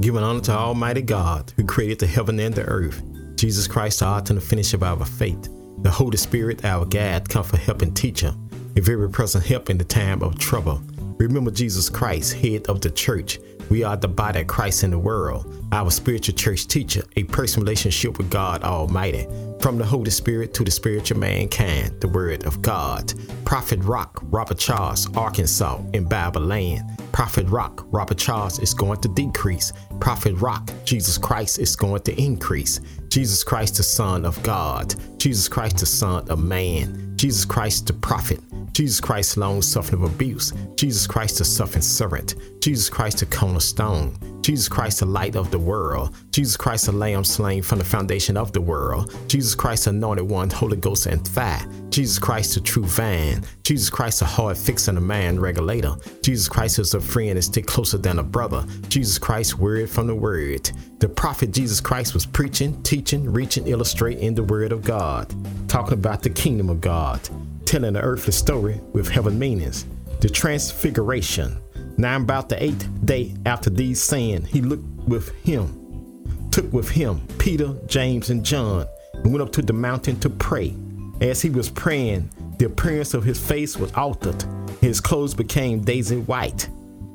giving honor to Almighty God, who created the heaven and the earth. Jesus Christ, the author and the finisher of our faith. The Holy Spirit, our guide, comfort, help, and teacher. A very present help in the time of trouble. Remember Jesus Christ, head of the church. We are the body of Christ in the world. Our spiritual church teacher, a personal relationship with God Almighty. From the Holy Spirit to the spiritual mankind, the Word of God. Prophet Rock, Robert Charles, Arkansas, in Bible land. Prophet Rock, Robert Charles is going to decrease. Prophet Rock, Jesus Christ is going to increase. Jesus Christ, the Son of God. Jesus Christ, the Son of Man. Jesus Christ, the prophet. Jesus Christ, long suffering of abuse. Jesus Christ, the suffering servant. Jesus Christ, the cornerstone. Jesus Christ, the light of the world. Jesus Christ, the lamb slain from the foundation of the world. Jesus Christ, anointed one, Holy Ghost and fire. Jesus Christ, the true vine. Jesus Christ, a hard fixing a man regulator. Jesus Christ is a friend and stick closer than a brother. Jesus Christ, word from the word. The prophet Jesus Christ was preaching, teaching, reaching, illustrating the word of God, talking about the kingdom of God, telling the earthly story with heaven meanings. The transfiguration. Now about the eighth day after these saying, he looked with him, took with him Peter, James, and John, and went up to the mountain to pray. As he was praying, the appearance of his face was altered. His clothes became daisy white.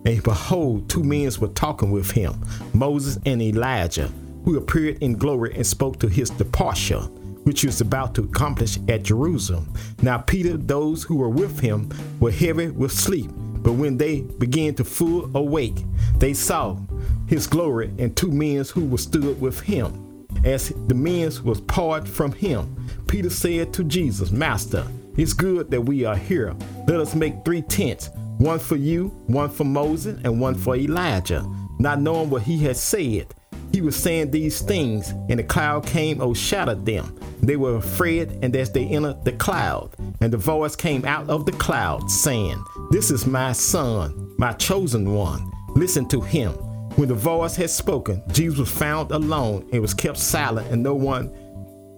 And behold, two men were talking with him, Moses and Elijah, who appeared in glory and spoke to his departure, which he was about to accomplish at Jerusalem. Now Peter, those who were with him, were heavy with sleep. But when they began to full awake, they saw his glory and two men who were stood with him. As the men was parted from him, Peter said to Jesus, Master, it's good that we are here. Let us make three tents one for you, one for Moses, and one for Elijah. Not knowing what he had said, he was saying these things, and the cloud came overshadowed them. They were afraid, and as they entered the cloud, and the voice came out of the cloud, saying, This is my son, my chosen one. Listen to him. When the voice had spoken, Jesus was found alone and was kept silent, and no one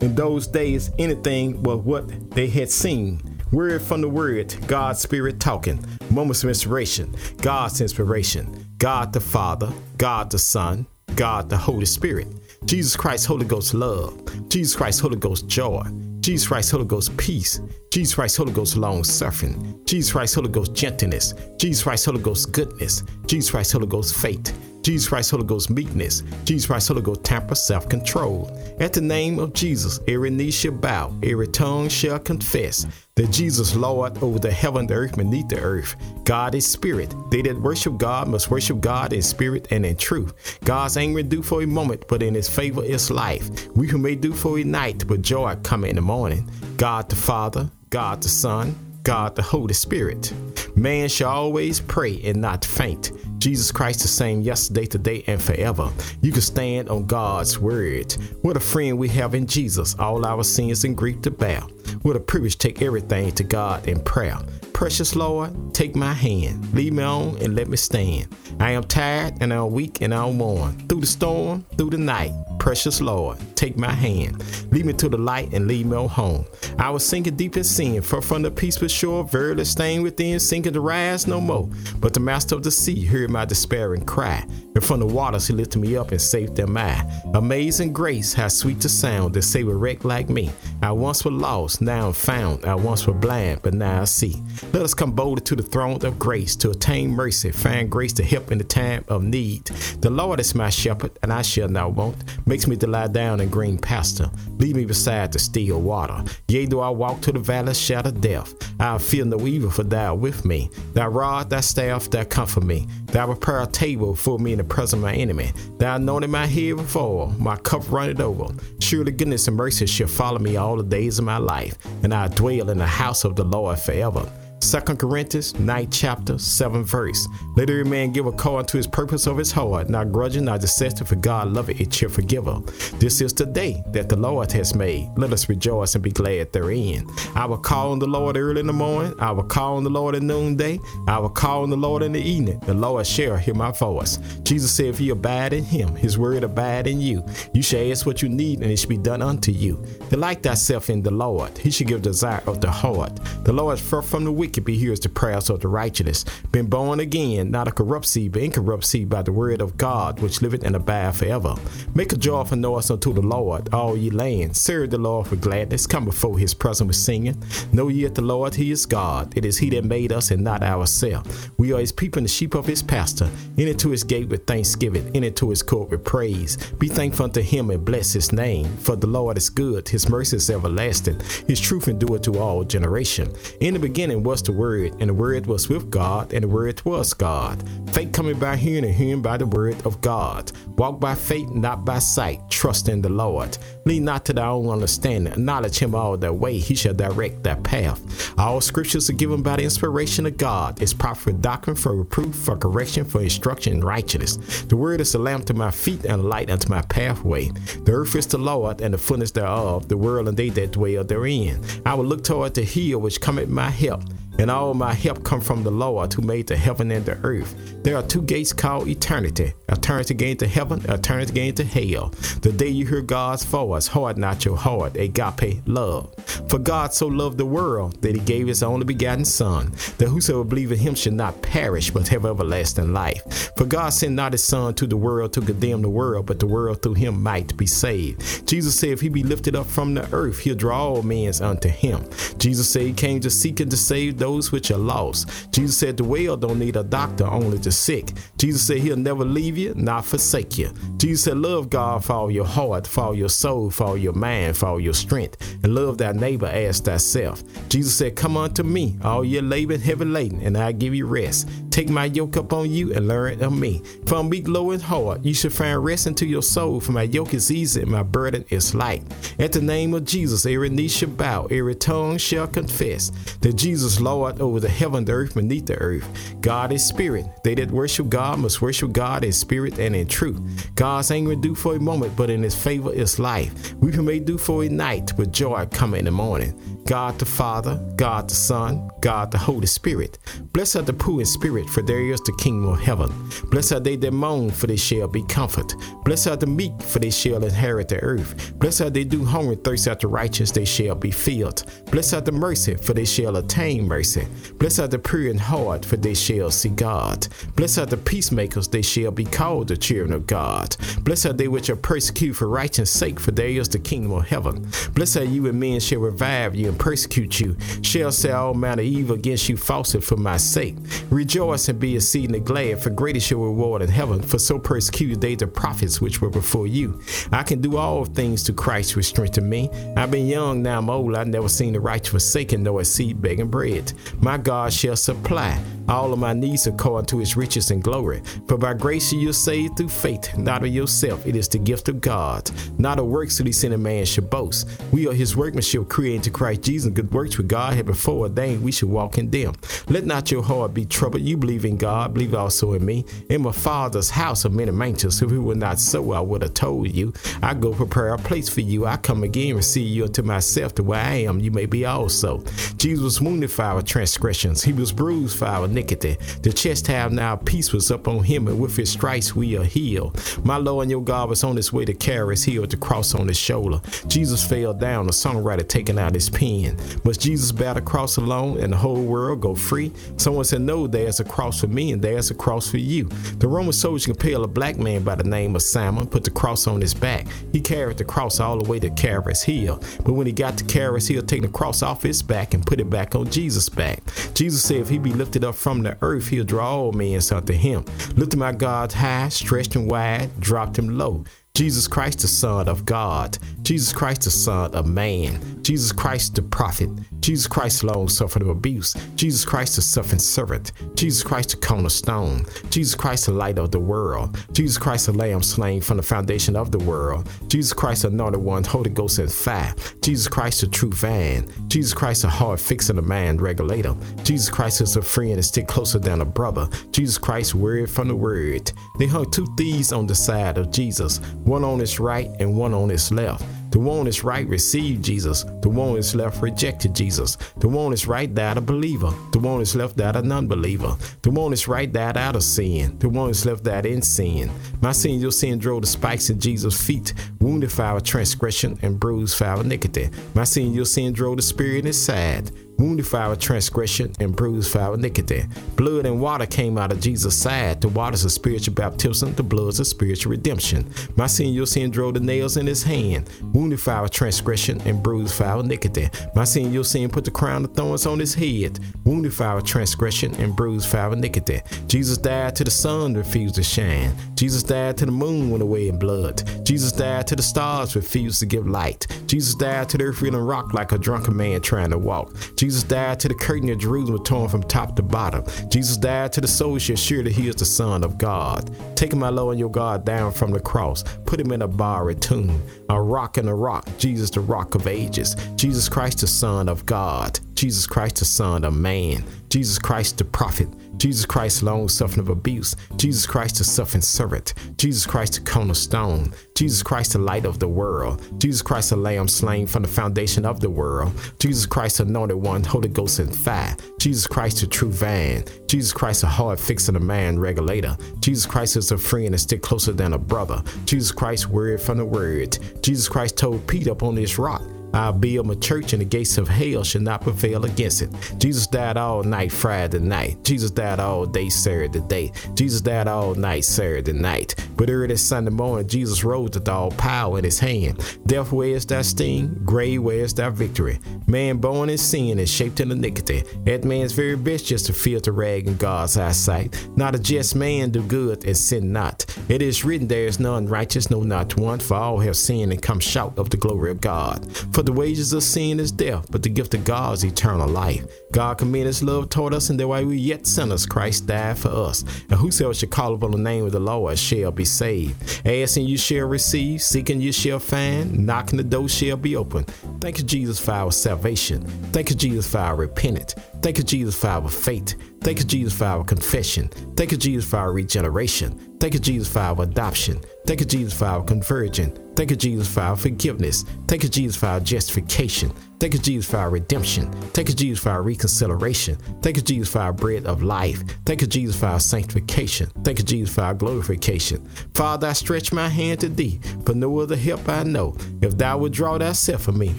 in those days anything but what they had seen. Word from the word, God's Spirit talking. Moments of inspiration, God's inspiration. God the Father, God the Son, God the Holy Spirit. Jesus Christ, Holy Ghost love. Jesus Christ, Holy Ghost joy. Jesus Christ, Holy Ghost peace. Jesus Christ, Holy Ghost long suffering. Jesus Christ, Holy Ghost gentleness. Jesus Christ, Holy Ghost goodness. Jesus Christ, Holy Ghost faith. Jesus Christ, Holy Ghost meekness. Jesus Christ, Holy Ghost temper, self control. At the name of Jesus, every knee shall bow, every tongue shall confess that Jesus Lord over the heaven, the earth, beneath the earth. God is spirit. They that worship God must worship God in spirit and in truth. God's anger do for a moment, but in his favor is life. We who may do for a night, but joy come in the morning. God the Father, God the Son, God the Holy Spirit. Man shall always pray and not faint. Jesus Christ the same yesterday, today, and forever. You can stand on God's word. What a friend we have in Jesus, all our sins and grief to bear. What a privilege take everything to God in prayer. Precious Lord, take my hand, lead me on and let me stand. I am tired and I'm weak and I'm worn. Through the storm, through the night, precious Lord, take my hand, lead me to the light and lead me on home. I was sinking deep in sin, far from the peace peaceful shore, verily staying within, sinking to rise no more. But the master of the sea heard my despairing cry, and from the waters he lifted me up and saved them I. Amazing grace, how sweet the sound that saved a wreck like me. I once was lost, now I'm found. I once was blind, but now I see. Let us come boldly to the throne of grace to attain mercy, find grace to help in the time of need. The Lord is my shepherd, and I shall not want. Makes me to lie down in green pasture. Lead me beside the still water. Yea, do I walk to the valley of shadow death. I'll fear no evil, for thou art with me. Thy rod, thy staff, thou comfort me. Thou prepare a table for me in the presence of my enemy. Thou anointed my head before, my cup runneth over. Surely goodness and mercy shall follow me all the days of my life, and I dwell in the house of the Lord forever. Second Corinthians 9 chapter 7 verse. Let every man give according to his purpose of his heart, not grudging, not dissenting, for God loveth a cheerful giver. This is the day that the Lord has made. Let us rejoice and be glad therein. I will call on the Lord early in the morning. I will call on the Lord at noonday. I will call on the Lord in the evening. The Lord shall hear my voice. Jesus said, If you abide in him, his word abide in you. You shall ask what you need, and it shall be done unto you. Delight thyself in the Lord. He shall give desire of the heart. The Lord is far from the wicked wicked, but hears the prayers of the righteous. Been born again, not a corrupt seed, but incorrupt seed by the word of God, which liveth and abide forever. Make a joyful noise unto the Lord, all ye lands. Serve the Lord with gladness. Come before his presence with singing. Know ye that the Lord, he is God. It is he that made us and not ourselves. We are his people and the sheep of his pasture. Enter to his gate with thanksgiving, enter to his court with praise. Be thankful unto him and bless his name. For the Lord is good, his mercy is everlasting, his truth endureth to all generation. In the beginning was the Word, and the Word was with God, and the Word was God. Faith coming by hearing, and hearing by the Word of God. Walk by faith, not by sight. Trust in the Lord. Lean not to thy own understanding. Acknowledge him all thy way. He shall direct thy path. All scriptures are given by the inspiration of God. It's proper for doctrine, for reproof, for correction, for instruction in righteousness. The word is a lamp to my feet and a light unto my pathway. The earth is the Lord and the fullness thereof, the world and they that dwell therein. I will look toward the hill which cometh my help and all my help come from the Lord who made the heaven and the earth. There are two gates called eternity, eternity gain to heaven, eternity gain to hell. The day you hear God's voice, hard not your heart, agape love. For God so loved the world that he gave his only begotten Son, that whosoever believe in him should not perish but have everlasting life. For God sent not his Son to the world to condemn the world, but the world through him might be saved. Jesus said, If he be lifted up from the earth, he'll draw all men unto him. Jesus said he came to seek and to save which are lost. Jesus said the well don't need a doctor, only the sick. Jesus said he'll never leave you, not forsake you. Jesus said, Love God for all your heart, for all your soul, for all your mind, for all your strength, and love thy neighbor as thyself. Jesus said, Come unto me, all ye labor heavy laden, and I'll give you rest. Take my yoke upon you and learn of me. For I'm weak, low, and hard. You shall find rest into your soul, for my yoke is easy and my burden is light. At the name of Jesus, every knee shall bow, every tongue shall confess that Jesus, Lord, over the heaven, the earth, beneath the earth. God is spirit. They that worship God must worship God in spirit and in truth. God's anger do for a moment, but in his favor is life. Weeping may do for a night, but joy come in the morning. God the Father, God the Son, God the Holy Spirit. Blessed are the poor in spirit, for there is the kingdom of heaven. Blessed are they that mourn, for they shall be comforted. Blessed are the meek, for they shall inherit the earth. Blessed are they do hunger and thirst after righteousness, they shall be filled. Blessed are the mercy, for they shall attain mercy. Blessed are the pure in heart, for they shall see God. Blessed are the peacemakers, they shall be called the children of God. Blessed are they which are persecuted for righteousness' sake, for there is the kingdom of heaven. Blessed are you, and men shall revive you persecute you, shall say all manner of evil against you falsely for my sake. Rejoice and be exceedingly glad, for great is your reward in heaven. For so persecuted they the prophets which were before you. I can do all things to Christ which strengthen me. I've been young, now I'm old. I've never seen the righteous forsaken, nor a seed begging bread. My God shall supply all of my needs according to his riches and glory. For by grace you're saved through faith, not of yourself. It is the gift of God, not of works that he sent a man should boast. We are his workmanship created to Christ Jesus, good works which God had before ordained we should walk in them. Let not your heart be troubled. You believe in God, believe also in me. In my father's house are many mansions. If it were not so, I would have told you. I go prepare a place for you. I come again, and receive you unto myself, to where I am, you may be also. Jesus was wounded for our transgressions, he was bruised for our iniquity. The chest have now peace was up on him, and with his stripes we are healed. My Lord and your God was on his way to carry his heel to cross on his shoulder. Jesus fell down, the songwriter taking out his pen. Must Jesus bear the cross alone and the whole world go free? Someone said, No, there's a cross for me and there's a cross for you. The Roman soldier compelled a black man by the name of Simon, put the cross on his back. He carried the cross all the way to Calvary's Hill. But when he got to Calvary's Hill, take the cross off his back and put it back on Jesus' back. Jesus said, If he be lifted up from the earth, he'll draw all men unto him. Lifted my God high, stretched him wide, dropped him low. Jesus Christ, the Son of God. Jesus Christ, the Son of Man. Jesus Christ, the prophet. Jesus Christ, long suffered of abuse. Jesus Christ, the suffering servant. Jesus Christ, the cornerstone. Jesus Christ, the light of the world. Jesus Christ, the lamb slain from the foundation of the world. Jesus Christ, anointed one, Holy Ghost and fire. Jesus Christ, the true van. Jesus Christ, the heart fixing the mind regulator. Jesus Christ is a friend and stick closer than a brother. Jesus Christ, word from the word. They hung two thieves on the side of Jesus one on his right and one on his left. The one on his right received Jesus. The one on his left rejected Jesus. The one on his right died a believer. The one on his left died a non-believer. The one on his right died out of sin. The one on his left died in sin. My sin, your sin drove the spikes in Jesus' feet, wounded for our transgression and bruised for our iniquity. My sin, your sin drove the spirit in his side. Wounded for our transgression, and bruised for our iniquity. Blood and water came out of Jesus' side. The waters of spiritual baptism, the bloods of spiritual redemption. My sin, your sin, drove the nails in his hand. Wounded for our transgression, and bruised for our iniquity. My sin, your sin, put the crown of thorns on his head. Wounded for our transgression, and bruised for our iniquity. Jesus died to the sun, refused to shine. Jesus died to the moon, went away in blood. Jesus died to the stars, refused to give light. Jesus died to the earth feeling rock like a drunken man trying to walk. Jesus died to the curtain of Jerusalem torn from top to bottom. Jesus died to the soul sure that he is the Son of God. Taking my Lord and your God down from the cross, put him in a borrowed tomb, a rock and a rock, Jesus the rock of ages, Jesus Christ the Son of God, Jesus Christ the Son of man, Jesus Christ the prophet, Jesus Christ, long suffering of abuse. Jesus Christ, the suffering servant. Jesus Christ, the cornerstone. Jesus Christ, the light of the world. Jesus Christ, the lamb slain from the foundation of the world. Jesus Christ, the anointed one, Holy Ghost and fire. Jesus Christ, the true vine. Jesus Christ, the hard fixing the man regulator. Jesus Christ is a friend and stick closer than a brother. Jesus Christ, word from the word. Jesus Christ told Peter upon this rock. I'll build my church and the gates of hell shall not prevail against it. Jesus died all night Friday night. Jesus died all day Saturday day. Jesus died all night Saturday night. But early Sunday morning, Jesus rose with all power in his hand. Death, where's that sting? Grave, where's that victory? Man born in sin and shaped in iniquity. That man's very best just to feel the rag in God's eyesight. Not a just man do good and sin not. It is written, there is none righteous, no not one, for all have sinned and come short of the glory of God. For the wages of sin is death, but the gift of God is eternal life. God commended his love toward us, and that while we yet sinners, Christ died for us. And whosoever shall call upon the name of the Lord shall be saved. Asking you shall receive, seeking you shall find, knocking the door shall be open. Thank you, Jesus, for our salvation. Thank you, Jesus, for our repentance. Thank you, Jesus, for our faith. Thank you, Jesus, for our confession. Thank you, Jesus, for our regeneration. Thank you, Jesus, for our adoption. Thank you, Jesus, for our conversion. Thank you, Jesus, for our forgiveness. Thank you, Jesus, for our justification. Thank you, Jesus, for our redemption. Thank you, Jesus, for our reconciliation. Thank you, Jesus, for our bread of life. Thank you, Jesus, for our sanctification. Thank you, Jesus, for our glorification. Father, I stretch my hand to thee, for no other help I know. If thou would draw thyself from me,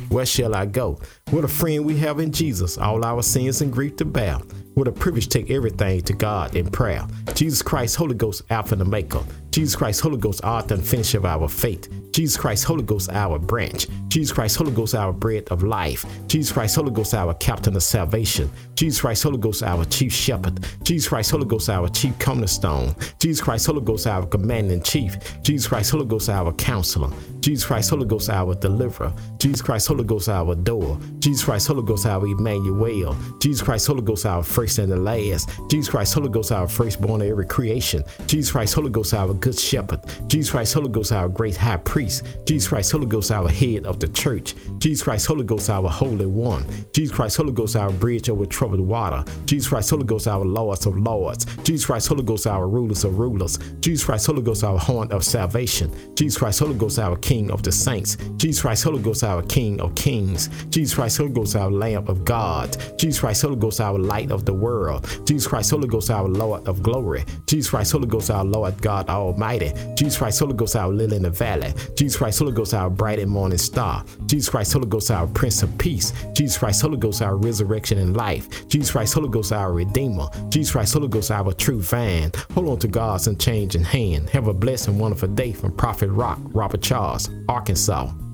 where shall I go? What a friend we have in Jesus, all our sins and grief to bear. What a privilege to take everything to God in prayer. Jesus Christ, Holy Ghost, Alpha and Omega. Jesus Christ, Holy Ghost, author and finisher of our faith. Jesus Christ, Holy Ghost, our branch. Jesus Christ, Holy Ghost, our bread of life. Jesus Christ, Holy Ghost, our captain of salvation. Jesus Christ, Holy Ghost, our chief shepherd. Jesus Christ, Holy Ghost, our chief cornerstone. Jesus Christ, Holy Ghost, our commanding chief. Jesus Christ, Holy Ghost, our counselor. Jesus Christ, Holy Ghost, our deliverer. Jesus Christ, Holy Ghost, our door. Jesus Christ, Holy Ghost, our Emmanuel. Jesus Christ, Holy Ghost, our first and the last. Jesus Christ, Holy Ghost, our firstborn of every creation. Jesus Christ, Holy Ghost, our good shepherd. Jesus Christ, Holy Ghost, our great high priest. Jesus Christ, Holy Ghost, our head of the church. Jesus Christ, Holy Ghost, our holy one. Jesus Christ, Holy Ghost, our bridge over troubled water. Jesus Christ, Holy Ghost, our lords of lords. Jesus Christ, Holy Ghost, our rulers of rulers. Jesus Christ, Holy Ghost, our horn of salvation. Jesus Christ, Holy Ghost, our King of the saints. Jesus Christ, Holy Ghost, our King of kings. Jesus Christ, Holy Ghost, our Lamb of God. Jesus Christ, Holy Ghost, our light of the world. Jesus Christ, Holy Ghost, our Lord of glory. Jesus Christ, Holy Ghost, our Lord God Almighty. Jesus Christ, Holy Ghost, our lily in the valley. Jesus Christ, Holy Ghost, our bright and morning star. Jesus Christ, Holy Ghost, our Prince of Peace. Jesus Christ, Holy Ghost, our resurrection and life. Jesus Christ, Holy Ghost, our Redeemer. Jesus Christ, Holy Ghost, our true fan. Hold on to God's unchanging hand. Have a blessed and wonderful day from Prophet Rock, Robert Charles, Arkansas.